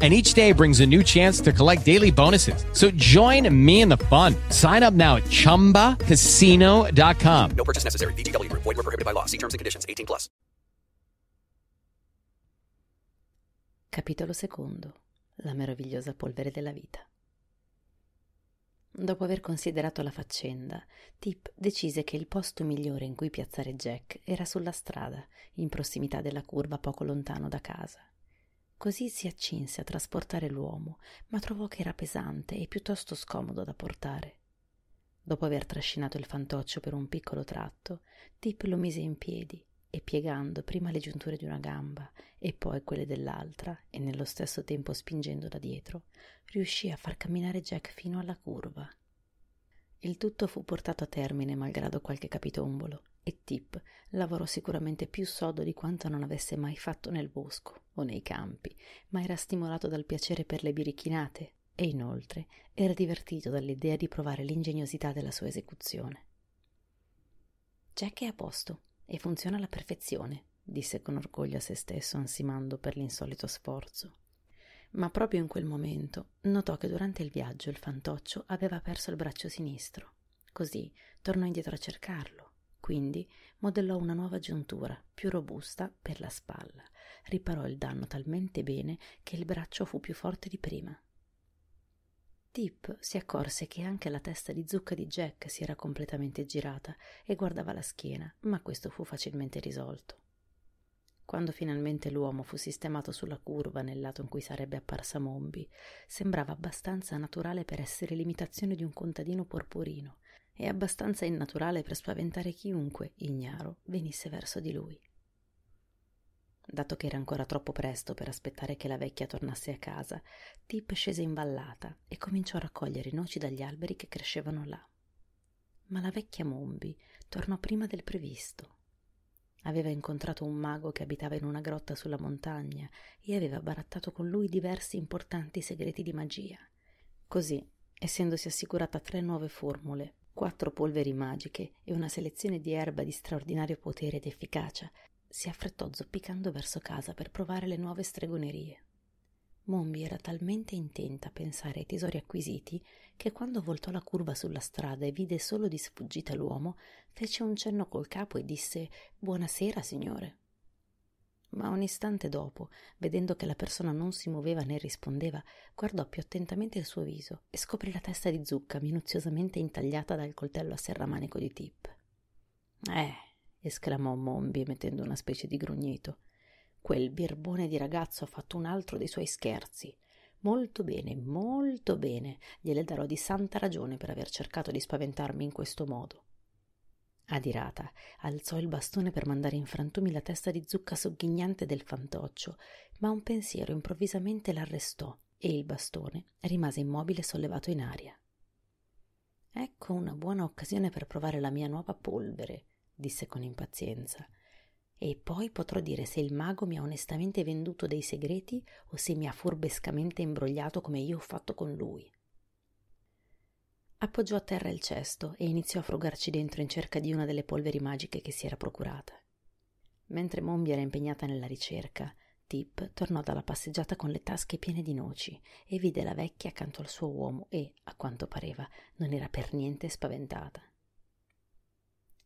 and each day brings a new chance to collect daily bonuses. So join me in the fun. Sign up now at ChumbaCasino.com. No purchase necessary. VGW Group. Void were prohibited by law. See terms and conditions. 18 plus. Capitolo secondo. La meravigliosa polvere della vita. Dopo aver considerato la faccenda, Tip decise che il posto migliore in cui piazzare Jack era sulla strada, in prossimità della curva poco lontano da casa. Così si accinse a trasportare l'uomo, ma trovò che era pesante e piuttosto scomodo da portare. Dopo aver trascinato il fantoccio per un piccolo tratto, Tip lo mise in piedi e piegando prima le giunture di una gamba e poi quelle dell'altra e nello stesso tempo spingendo da dietro, riuscì a far camminare Jack fino alla curva. Il tutto fu portato a termine malgrado qualche capitombolo e Tip lavorò sicuramente più sodo di quanto non avesse mai fatto nel bosco o nei campi, ma era stimolato dal piacere per le birichinate e inoltre era divertito dall'idea di provare l'ingegnosità della sua esecuzione. Jack è a posto e funziona alla perfezione, disse con orgoglio a se stesso ansimando per l'insolito sforzo. Ma proprio in quel momento notò che durante il viaggio il fantoccio aveva perso il braccio sinistro. Così tornò indietro a cercarlo quindi modellò una nuova giuntura, più robusta, per la spalla. Riparò il danno talmente bene che il braccio fu più forte di prima. Tip si accorse che anche la testa di zucca di Jack si era completamente girata e guardava la schiena, ma questo fu facilmente risolto. Quando finalmente l'uomo fu sistemato sulla curva nel lato in cui sarebbe apparsa Mombi, sembrava abbastanza naturale per essere l'imitazione di un contadino porporino e abbastanza innaturale per spaventare chiunque, ignaro, venisse verso di lui. Dato che era ancora troppo presto per aspettare che la vecchia tornasse a casa, Tip scese in vallata e cominciò a raccogliere noci dagli alberi che crescevano là. Ma la vecchia Mombi tornò prima del previsto. Aveva incontrato un mago che abitava in una grotta sulla montagna e aveva barattato con lui diversi importanti segreti di magia. Così, essendosi assicurata tre nuove formule, quattro polveri magiche e una selezione di erba di straordinario potere ed efficacia, si affrettò zoppicando verso casa per provare le nuove stregonerie. Mombi era talmente intenta a pensare ai tesori acquisiti che quando voltò la curva sulla strada e vide solo di sfuggita l'uomo, fece un cenno col capo e disse Buonasera, signore ma un istante dopo, vedendo che la persona non si muoveva né rispondeva, guardò più attentamente il suo viso e scoprì la testa di zucca minuziosamente intagliata dal coltello a serramanico di Tip. Eh, esclamò Mombi mettendo una specie di grugnito. Quel birbone di ragazzo ha fatto un altro dei suoi scherzi. Molto bene, molto bene. Gliele darò di santa ragione per aver cercato di spaventarmi in questo modo. Adirata alzò il bastone per mandare in frantumi la testa di zucca sogghignante del fantoccio, ma un pensiero improvvisamente l'arrestò e il bastone rimase immobile sollevato in aria. Ecco una buona occasione per provare la mia nuova polvere, disse con impazienza. E poi potrò dire se il mago mi ha onestamente venduto dei segreti o se mi ha furbescamente imbrogliato come io ho fatto con lui. Appoggiò a terra il cesto e iniziò a frugarci dentro in cerca di una delle polveri magiche che si era procurata. Mentre Mombi era impegnata nella ricerca, Tip tornò dalla passeggiata con le tasche piene di noci e vide la vecchia accanto al suo uomo e, a quanto pareva, non era per niente spaventata.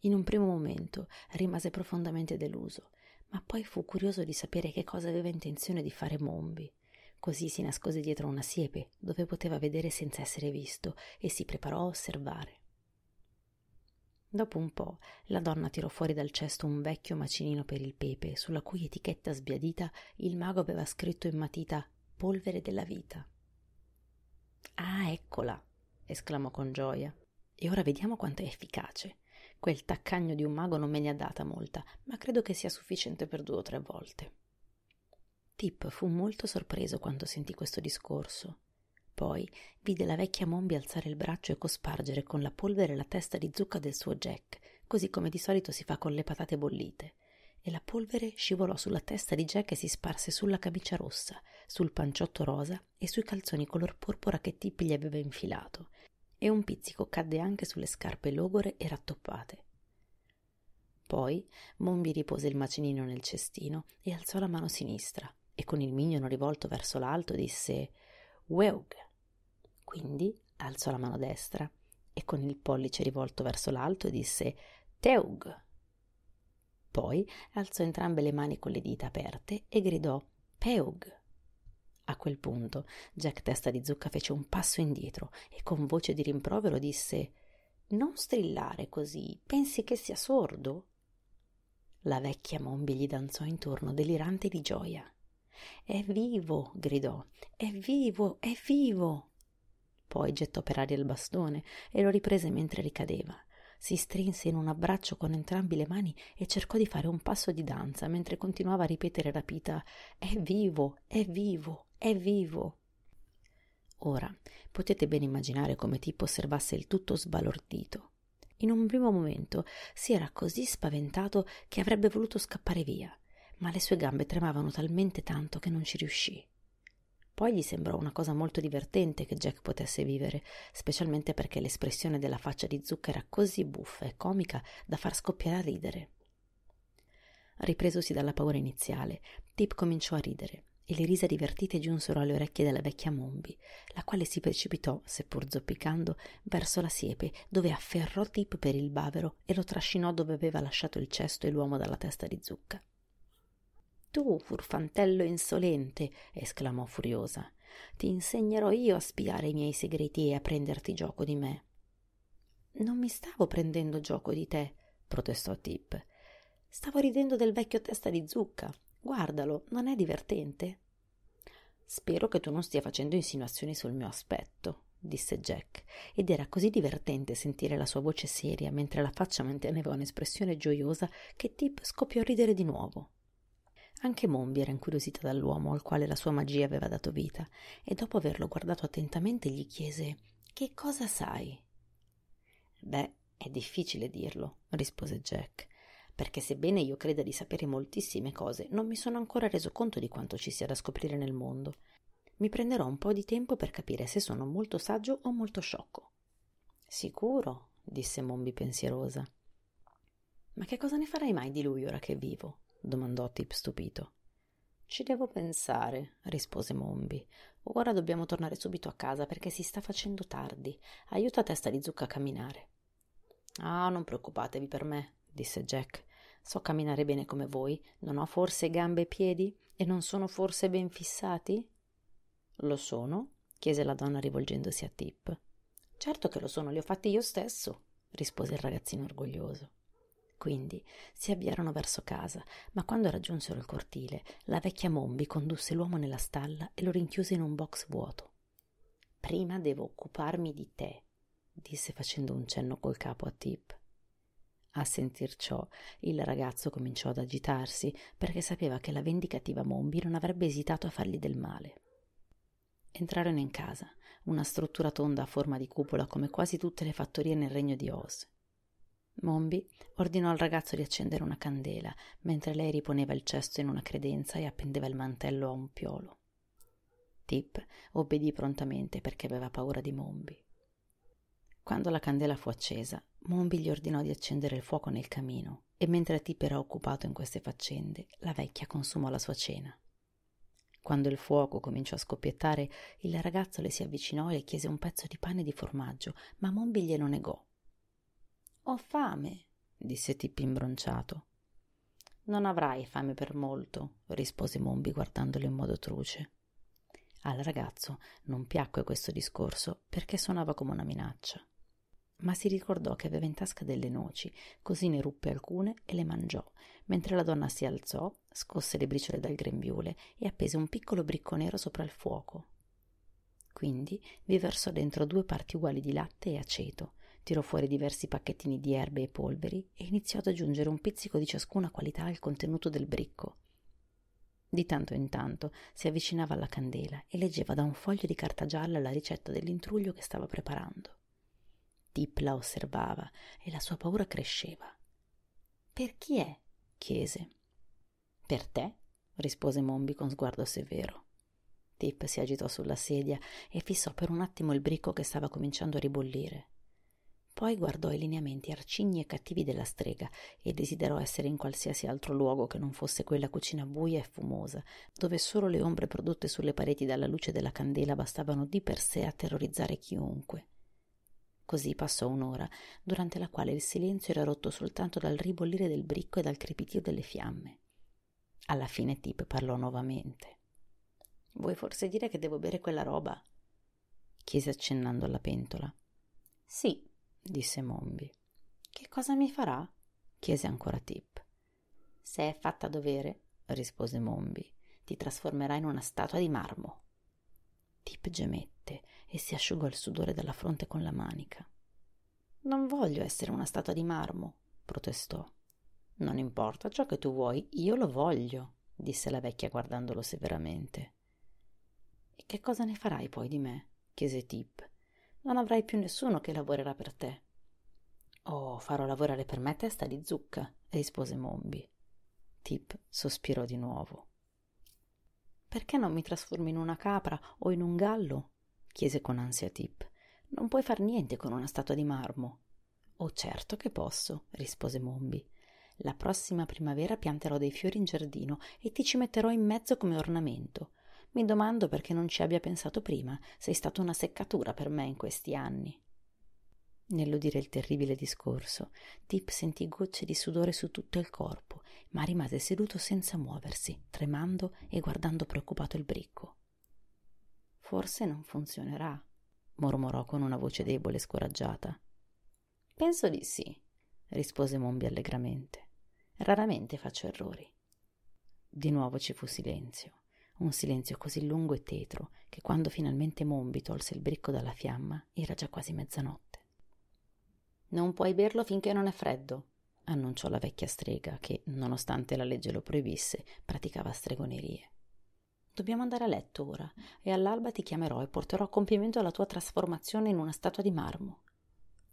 In un primo momento rimase profondamente deluso, ma poi fu curioso di sapere che cosa aveva intenzione di fare Mombi. Così si nascose dietro una siepe, dove poteva vedere senza essere visto, e si preparò a osservare. Dopo un po' la donna tirò fuori dal cesto un vecchio macinino per il pepe, sulla cui etichetta sbiadita il mago aveva scritto in matita polvere della vita. Ah, eccola! esclamò con gioia. E ora vediamo quanto è efficace. Quel taccagno di un mago non me ne ha data molta, ma credo che sia sufficiente per due o tre volte. Tip fu molto sorpreso quando sentì questo discorso. Poi vide la vecchia Mombi alzare il braccio e cospargere con la polvere la testa di zucca del suo Jack, così come di solito si fa con le patate bollite. e la polvere scivolò sulla testa di Jack e si sparse sulla camicia rossa, sul panciotto rosa e sui calzoni color porpora che Tip gli aveva infilato, e un pizzico cadde anche sulle scarpe logore e rattoppate. Poi Mombi ripose il macinino nel cestino e alzò la mano sinistra e con il mignolo rivolto verso l'alto disse Weug. Quindi alzò la mano destra e con il pollice rivolto verso l'alto disse Teug. Poi alzò entrambe le mani con le dita aperte e gridò Peug. A quel punto Jack Testa di Zucca fece un passo indietro e con voce di rimprovero disse Non strillare così, pensi che sia sordo? La vecchia Mombi gli danzò intorno, delirante di gioia. È vivo! gridò. È vivo! È vivo! Poi gettò per aria il bastone e lo riprese mentre ricadeva si strinse in un abbraccio con entrambi le mani e cercò di fare un passo di danza mentre continuava a ripetere rapita È vivo, è vivo, è vivo. Ora potete ben immaginare come Tipo osservasse il tutto sbalordito. In un primo momento si era così spaventato che avrebbe voluto scappare via, ma le sue gambe tremavano talmente tanto che non ci riuscì. Poi gli sembrò una cosa molto divertente che Jack potesse vivere, specialmente perché l'espressione della faccia di Zucca era così buffa e comica da far scoppiare a ridere. Ripresosi dalla paura iniziale, Tip cominciò a ridere e le risa divertite giunsero alle orecchie della vecchia Mombi, la quale si precipitò, seppur zoppicando, verso la siepe, dove afferrò Tip per il bavero e lo trascinò dove aveva lasciato il cesto e l'uomo dalla testa di zucca. Tu, furfantello insolente, esclamò furiosa, ti insegnerò io a spiare i miei segreti e a prenderti gioco di me. Non mi stavo prendendo gioco di te, protestò Tip. Stavo ridendo del vecchio testa di zucca. Guardalo, non è divertente? Spero che tu non stia facendo insinuazioni sul mio aspetto, disse Jack, ed era così divertente sentire la sua voce seria mentre la faccia manteneva un'espressione gioiosa che Tip scoppiò a ridere di nuovo. Anche Mombi era incuriosita dall'uomo al quale la sua magia aveva dato vita, e dopo averlo guardato attentamente gli chiese Che cosa sai? Beh, è difficile dirlo, rispose Jack, perché sebbene io creda di sapere moltissime cose, non mi sono ancora reso conto di quanto ci sia da scoprire nel mondo. Mi prenderò un po' di tempo per capire se sono molto saggio o molto sciocco. Sicuro, disse Mombi pensierosa. Ma che cosa ne farai mai di lui ora che è vivo? domandò Tip stupito. Ci devo pensare, rispose Mombi. Ora dobbiamo tornare subito a casa perché si sta facendo tardi. Aiuta testa di zucca a camminare. Ah, non preoccupatevi per me, disse Jack. So camminare bene come voi. Non ho forse gambe e piedi? E non sono forse ben fissati? Lo sono? chiese la donna rivolgendosi a Tip. Certo che lo sono, li ho fatti io stesso, rispose il ragazzino orgoglioso. Quindi si avviarono verso casa, ma quando raggiunsero il cortile, la vecchia Mombi condusse l'uomo nella stalla e lo rinchiuse in un box vuoto. Prima devo occuparmi di te, disse facendo un cenno col capo a Tip. A sentir ciò, il ragazzo cominciò ad agitarsi perché sapeva che la vendicativa Mombi non avrebbe esitato a fargli del male. Entrarono in casa, una struttura tonda a forma di cupola come quasi tutte le fattorie nel regno di Oz. Mombi ordinò al ragazzo di accendere una candela, mentre lei riponeva il cesto in una credenza e appendeva il mantello a un piolo. Tip obbedì prontamente perché aveva paura di Mombi. Quando la candela fu accesa, Mombi gli ordinò di accendere il fuoco nel camino e mentre Tip era occupato in queste faccende, la vecchia consumò la sua cena. Quando il fuoco cominciò a scoppiettare, il ragazzo le si avvicinò e le chiese un pezzo di pane di formaggio, ma Mombi glielo negò. Ho fame, disse Tippi imbronciato. Non avrai fame per molto, rispose Mombi guardandolo in modo truce. Al ragazzo non piacque questo discorso perché suonava come una minaccia. Ma si ricordò che aveva in tasca delle noci, così ne ruppe alcune e le mangiò, mentre la donna si alzò, scosse le briciole dal grembiule e appese un piccolo bricco nero sopra il fuoco. Quindi vi versò dentro due parti uguali di latte e aceto, tirò fuori diversi pacchettini di erbe e polveri e iniziò ad aggiungere un pizzico di ciascuna qualità al contenuto del bricco. Di tanto in tanto si avvicinava alla candela e leggeva da un foglio di carta gialla la ricetta dell'intruglio che stava preparando. Tip la osservava e la sua paura cresceva. Per chi è? chiese. Per te? rispose Mombi con sguardo severo. Tip si agitò sulla sedia e fissò per un attimo il bricco che stava cominciando a ribollire. Poi guardò i lineamenti arcigni e cattivi della strega e desiderò essere in qualsiasi altro luogo che non fosse quella cucina buia e fumosa, dove solo le ombre prodotte sulle pareti dalla luce della candela bastavano di per sé a terrorizzare chiunque. Così passò un'ora, durante la quale il silenzio era rotto soltanto dal ribollire del bricco e dal crepitio delle fiamme. Alla fine Tip parlò nuovamente. Vuoi forse dire che devo bere quella roba? chiese accennando alla pentola. Sì, disse Mombi. Che cosa mi farà? chiese ancora Tip. Se è fatta a dovere, rispose Mombi, ti trasformerà in una statua di marmo. Tip gemette e si asciugò il sudore dalla fronte con la manica. Non voglio essere una statua di marmo, protestò. Non importa ciò che tu vuoi, io lo voglio, disse la vecchia guardandolo severamente. E che cosa ne farai poi di me? chiese Tip non avrai più nessuno che lavorerà per te. Oh, farò lavorare per me testa di zucca, rispose Mombi. Tip sospirò di nuovo. Perché non mi trasformi in una capra o in un gallo? chiese con ansia Tip. Non puoi far niente con una statua di marmo. Oh, certo che posso, rispose Mombi. La prossima primavera pianterò dei fiori in giardino e ti ci metterò in mezzo come ornamento. Mi domando perché non ci abbia pensato prima. Sei stata una seccatura per me in questi anni. Nell'udire il terribile discorso, Tip sentì gocce di sudore su tutto il corpo, ma rimase seduto senza muoversi, tremando e guardando preoccupato il bricco. Forse non funzionerà, mormorò con una voce debole e scoraggiata. Penso di sì, rispose Mombi allegramente. Raramente faccio errori. Di nuovo ci fu silenzio un silenzio così lungo e tetro che quando finalmente Mombi tolse il bricco dalla fiamma era già quasi mezzanotte. Non puoi berlo finché non è freddo, annunciò la vecchia strega che, nonostante la legge lo proibisse, praticava stregonerie. Dobbiamo andare a letto ora e all'alba ti chiamerò e porterò a compimento la tua trasformazione in una statua di marmo.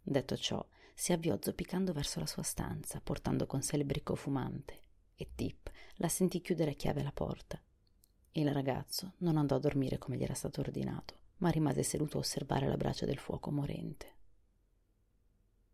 Detto ciò, si avviò zoppicando verso la sua stanza, portando con sé il bricco fumante, e Tip la sentì chiudere a chiave la porta. Il ragazzo non andò a dormire come gli era stato ordinato, ma rimase seduto a osservare la brace del fuoco morente.